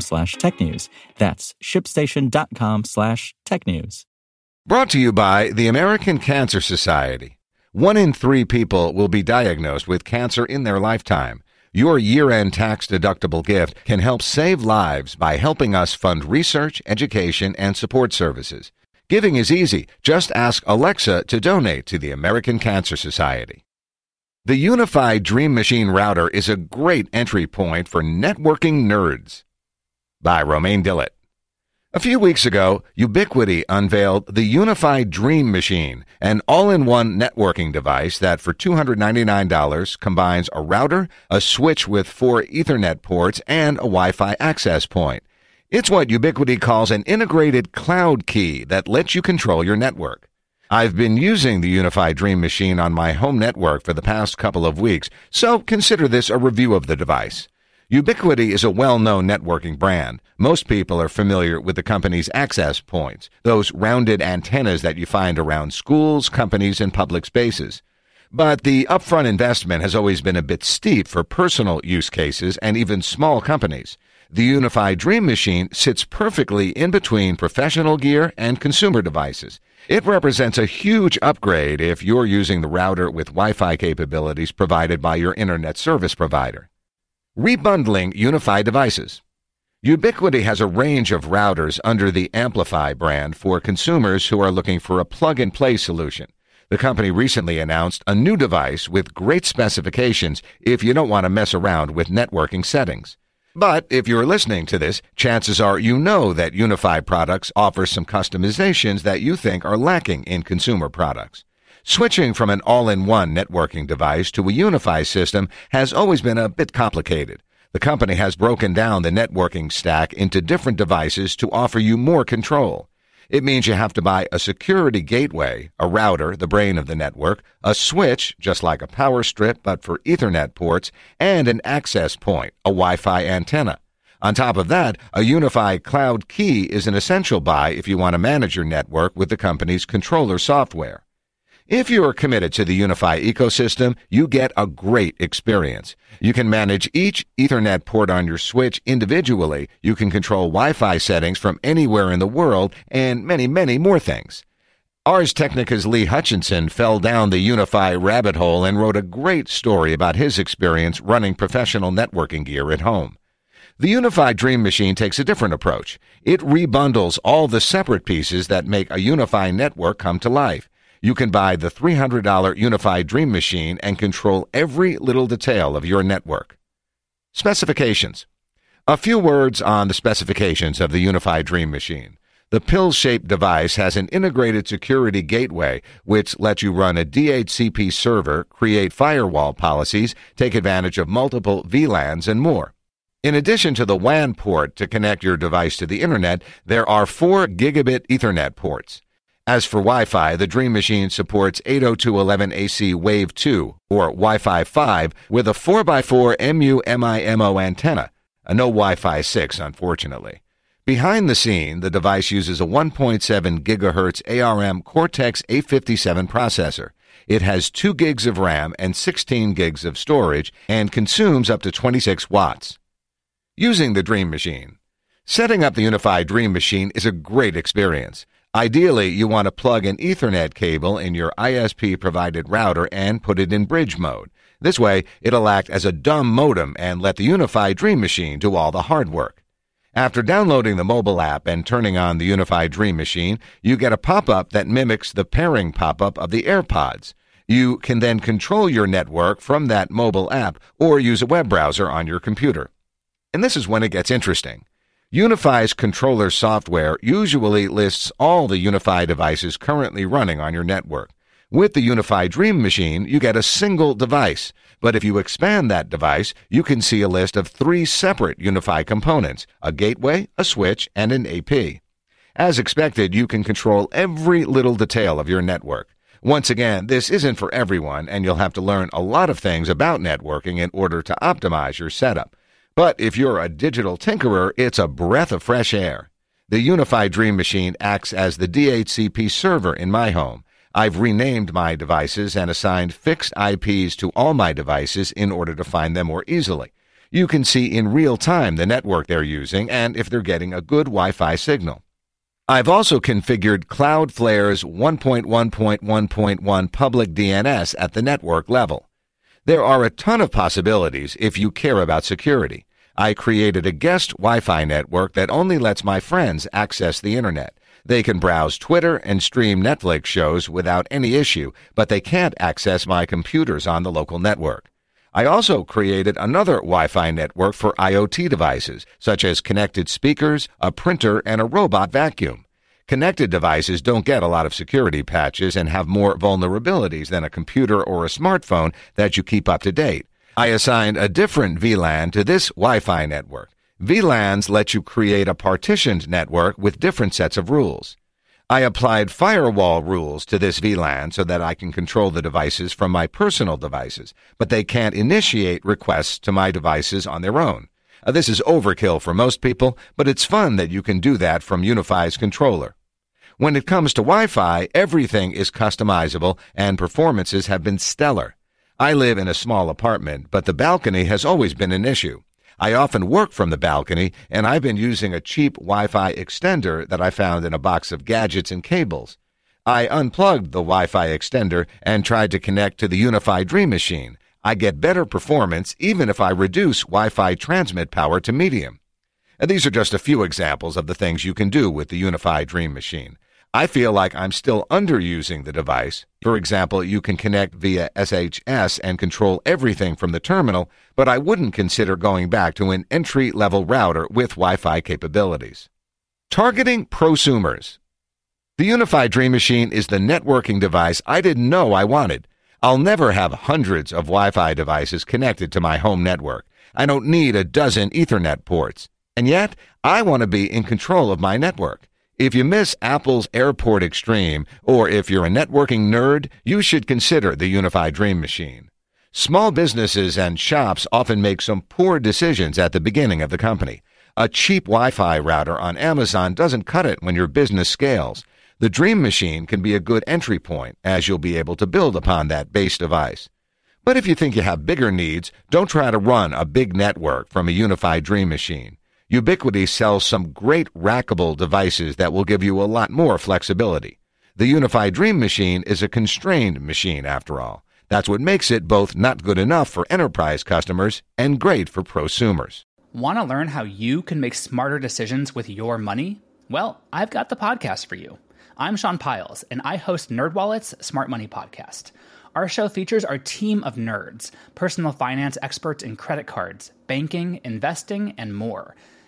slash technews. That's shipstation.com slash technews. Brought to you by the American Cancer Society. One in three people will be diagnosed with cancer in their lifetime. Your year end tax deductible gift can help save lives by helping us fund research, education, and support services. Giving is easy. Just ask Alexa to donate to the American Cancer Society. The UniFi Dream Machine router is a great entry point for networking nerds. By Romain Dillet. A few weeks ago, Ubiquiti unveiled the UniFi Dream Machine, an all-in-one networking device that for $299 combines a router, a switch with four Ethernet ports, and a Wi-Fi access point. It's what Ubiquiti calls an integrated cloud key that lets you control your network. I've been using the UniFi Dream Machine on my home network for the past couple of weeks, so consider this a review of the device. Ubiquiti is a well-known networking brand. Most people are familiar with the company's access points, those rounded antennas that you find around schools, companies, and public spaces. But the upfront investment has always been a bit steep for personal use cases and even small companies. The UniFi Dream Machine sits perfectly in between professional gear and consumer devices. It represents a huge upgrade if you're using the router with Wi-Fi capabilities provided by your internet service provider. Rebundling UniFi devices. Ubiquiti has a range of routers under the AmpliFi brand for consumers who are looking for a plug-and-play solution. The company recently announced a new device with great specifications if you don't want to mess around with networking settings. But if you're listening to this, chances are you know that UniFi products offer some customizations that you think are lacking in consumer products. Switching from an all-in-one networking device to a UniFi system has always been a bit complicated. The company has broken down the networking stack into different devices to offer you more control. It means you have to buy a security gateway, a router, the brain of the network, a switch, just like a power strip but for Ethernet ports, and an access point, a Wi-Fi antenna. On top of that, a UniFi cloud key is an essential buy if you want to manage your network with the company's controller software. If you are committed to the UniFi ecosystem, you get a great experience. You can manage each Ethernet port on your switch individually. You can control Wi-Fi settings from anywhere in the world and many, many more things. Ars Technica's Lee Hutchinson fell down the UniFi rabbit hole and wrote a great story about his experience running professional networking gear at home. The UniFi Dream Machine takes a different approach. It rebundles all the separate pieces that make a UniFi network come to life you can buy the $300 UniFi Dream Machine and control every little detail of your network. Specifications. A few words on the specifications of the UniFi Dream Machine. The pill-shaped device has an integrated security gateway which lets you run a DHCP server, create firewall policies, take advantage of multiple VLANs, and more. In addition to the WAN port to connect your device to the internet, there are four gigabit Ethernet ports. As for Wi-Fi, the Dream Machine supports 802.11ac Wave 2 or Wi-Fi 5 with a 4x4 MU-MIMO antenna, a no Wi-Fi 6 unfortunately. Behind the scene, the device uses a 1.7 GHz ARM Cortex A57 processor. It has 2 gigs of RAM and 16 gigs of storage and consumes up to 26 watts. Using the Dream Machine. Setting up the UniFi Dream Machine is a great experience. Ideally, you want to plug an Ethernet cable in your ISP provided router and put it in bridge mode. This way, it'll act as a dumb modem and let the UniFi Dream Machine do all the hard work. After downloading the mobile app and turning on the UniFi Dream Machine, you get a pop-up that mimics the pairing pop-up of the AirPods. You can then control your network from that mobile app or use a web browser on your computer. And this is when it gets interesting. UniFi's controller software usually lists all the UniFi devices currently running on your network. With the UniFi Dream Machine, you get a single device. But if you expand that device, you can see a list of three separate UniFi components a gateway, a switch, and an AP. As expected, you can control every little detail of your network. Once again, this isn't for everyone, and you'll have to learn a lot of things about networking in order to optimize your setup. But if you're a digital tinkerer, it's a breath of fresh air. The UniFi Dream Machine acts as the DHCP server in my home. I've renamed my devices and assigned fixed IPs to all my devices in order to find them more easily. You can see in real time the network they're using and if they're getting a good Wi Fi signal. I've also configured Cloudflare's 1.1.1.1 public DNS at the network level. There are a ton of possibilities if you care about security. I created a guest Wi-Fi network that only lets my friends access the internet. They can browse Twitter and stream Netflix shows without any issue, but they can't access my computers on the local network. I also created another Wi-Fi network for IoT devices, such as connected speakers, a printer, and a robot vacuum. Connected devices don't get a lot of security patches and have more vulnerabilities than a computer or a smartphone that you keep up to date. I assigned a different VLAN to this Wi-Fi network. VLANs let you create a partitioned network with different sets of rules. I applied firewall rules to this VLAN so that I can control the devices from my personal devices, but they can't initiate requests to my devices on their own. Uh, this is overkill for most people, but it's fun that you can do that from UniFi's controller. When it comes to Wi-Fi, everything is customizable and performances have been stellar. I live in a small apartment, but the balcony has always been an issue. I often work from the balcony, and I've been using a cheap Wi-Fi extender that I found in a box of gadgets and cables. I unplugged the Wi-Fi extender and tried to connect to the UniFi Dream Machine, I get better performance even if I reduce Wi-Fi transmit power to medium. And these are just a few examples of the things you can do with the UniFi Dream Machine. I feel like I'm still underusing the device. For example, you can connect via SHS and control everything from the terminal, but I wouldn't consider going back to an entry level router with Wi Fi capabilities. Targeting prosumers. The UniFi Dream Machine is the networking device I didn't know I wanted. I'll never have hundreds of Wi-Fi devices connected to my home network. I don't need a dozen Ethernet ports. And yet, I want to be in control of my network. If you miss Apple's Airport Extreme, or if you're a networking nerd, you should consider the UniFi Dream Machine. Small businesses and shops often make some poor decisions at the beginning of the company. A cheap Wi-Fi router on Amazon doesn't cut it when your business scales. The Dream Machine can be a good entry point, as you'll be able to build upon that base device. But if you think you have bigger needs, don't try to run a big network from a UniFi Dream Machine. Ubiquiti sells some great rackable devices that will give you a lot more flexibility. The UniFi Dream Machine is a constrained machine, after all. That's what makes it both not good enough for enterprise customers and great for prosumers. Want to learn how you can make smarter decisions with your money? Well, I've got the podcast for you. I'm Sean Pyles, and I host NerdWallet's Smart Money Podcast. Our show features our team of nerds, personal finance experts in credit cards, banking, investing, and more.